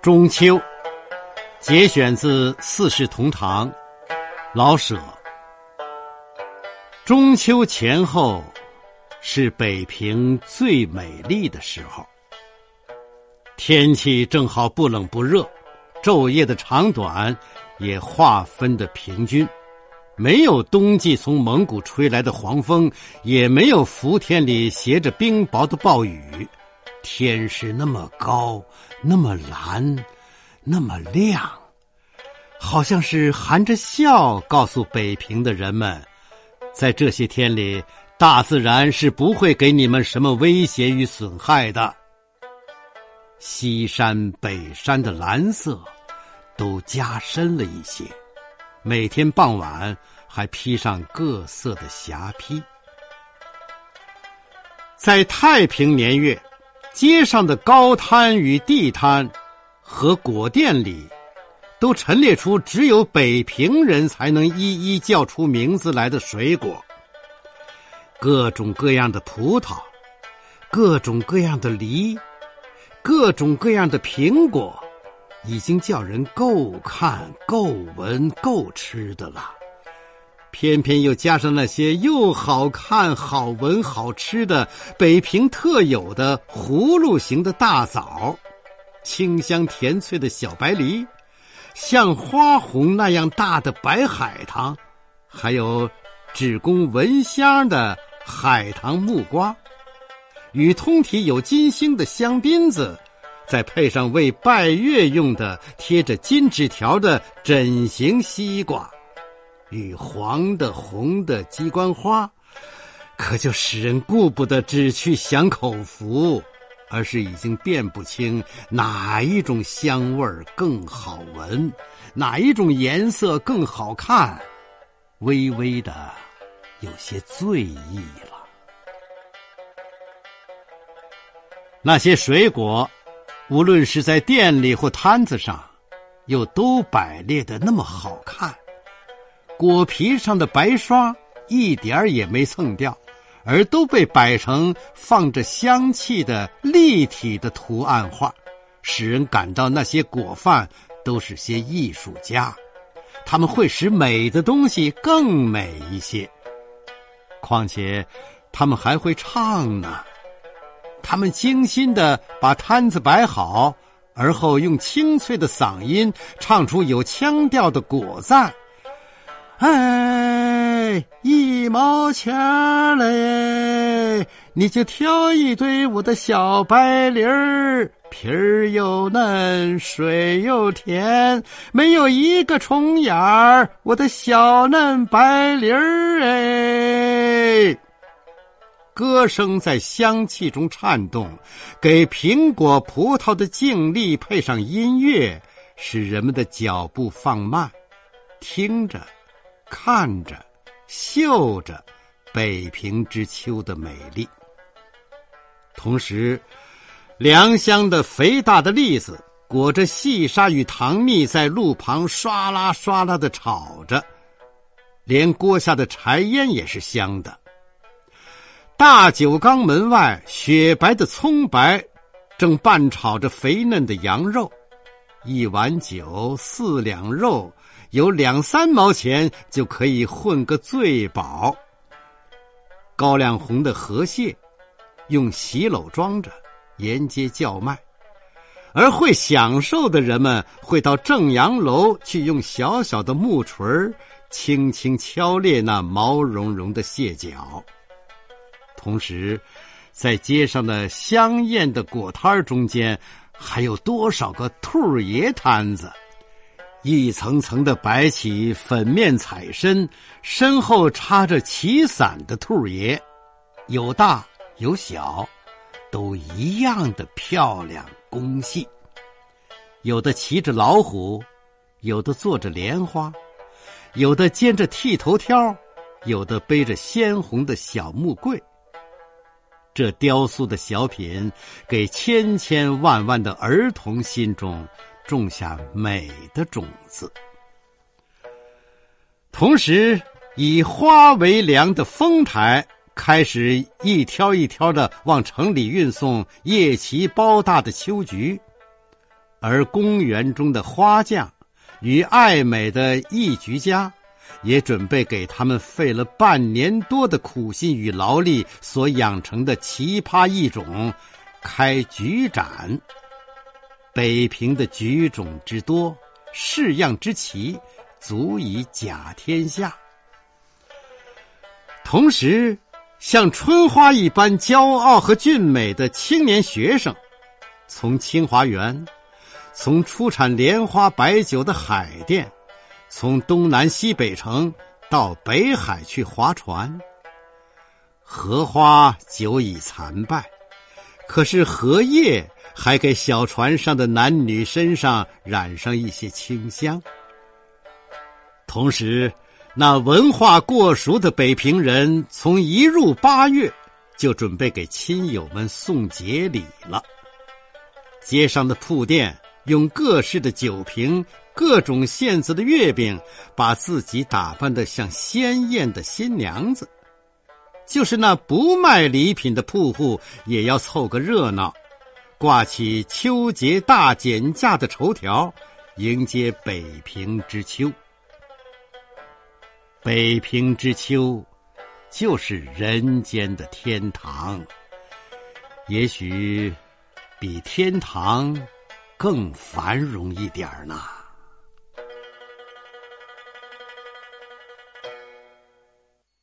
中秋，节选自《四世同堂》，老舍。中秋前后是北平最美丽的时候，天气正好不冷不热，昼夜的长短也划分的平均，没有冬季从蒙古吹来的黄风，也没有伏天里携着冰雹的暴雨。天是那么高，那么蓝，那么亮，好像是含着笑告诉北平的人们，在这些天里，大自然是不会给你们什么威胁与损害的。西山、北山的蓝色都加深了一些，每天傍晚还披上各色的霞帔。在太平年月。街上的高摊与地摊，和果店里，都陈列出只有北平人才能一一叫出名字来的水果。各种各样的葡萄，各种各样的梨，各种各样的苹果，已经叫人够看、够闻、够吃的了。偏偏又加上那些又好看、好闻、好吃的北平特有的葫芦形的大枣，清香甜脆的小白梨，像花红那样大的白海棠，还有只供闻香的海棠木瓜，与通体有金星的香槟子，再配上为拜月用的贴着金纸条的枕形西瓜。与黄的、红的鸡冠花，可就使人顾不得只去享口福，而是已经辨不清哪一种香味更好闻，哪一种颜色更好看，微微的有些醉意了。那些水果，无论是在店里或摊子上，又都摆列的那么好看。果皮上的白刷一点儿也没蹭掉，而都被摆成放着香气的立体的图案画，使人感到那些果贩都是些艺术家，他们会使美的东西更美一些。况且，他们还会唱呢，他们精心的把摊子摆好，而后用清脆的嗓音唱出有腔调的果赞。哎，一毛钱嘞，你就挑一堆我的小白梨儿，皮儿又嫩，水又甜，没有一个虫眼儿，我的小嫩白梨儿哎。歌声在香气中颤动，给苹果、葡萄的静立配上音乐，使人们的脚步放慢，听着。看着，嗅着，北平之秋的美丽。同时，良乡的肥大的栗子裹着细沙与糖蜜，在路旁唰啦唰啦的炒着，连锅下的柴烟也是香的。大酒缸门外，雪白的葱白正拌炒着肥嫩的羊肉，一碗酒，四两肉。有两三毛钱就可以混个醉饱。高粱红的河蟹，用席篓装着，沿街叫卖；而会享受的人们，会到正阳楼去，用小小的木锤轻轻敲裂那毛茸茸的蟹脚。同时，在街上的香艳的果摊中间，还有多少个兔爷摊子？一层层的摆起粉面彩身，身后插着旗伞的兔爷，有大有小，都一样的漂亮工细。有的骑着老虎，有的坐着莲花，有的肩着剃头挑，有的背着鲜红的小木柜。这雕塑的小品，给千千万万的儿童心中。种下美的种子，同时以花为粮的丰台开始一挑一挑的往城里运送叶奇包大的秋菊，而公园中的花匠与爱美的艺菊家，也准备给他们费了半年多的苦心与劳力所养成的奇葩异种开菊展。北平的菊种之多，式样之奇，足以甲天下。同时，像春花一般骄傲和俊美的青年学生，从清华园。从出产莲花白酒的海淀，从东南西北城到北海去划船。荷花久已残败，可是荷叶还给小船上的男女身上染上一些清香。同时，那文化过熟的北平人，从一入八月就准备给亲友们送节礼了。街上的铺店。用各式的酒瓶、各种馅子的月饼，把自己打扮的像鲜艳的新娘子。就是那不卖礼品的铺户，也要凑个热闹，挂起秋节大减价的绸条，迎接北平之秋。北平之秋，就是人间的天堂。也许，比天堂。更繁荣一点儿呢。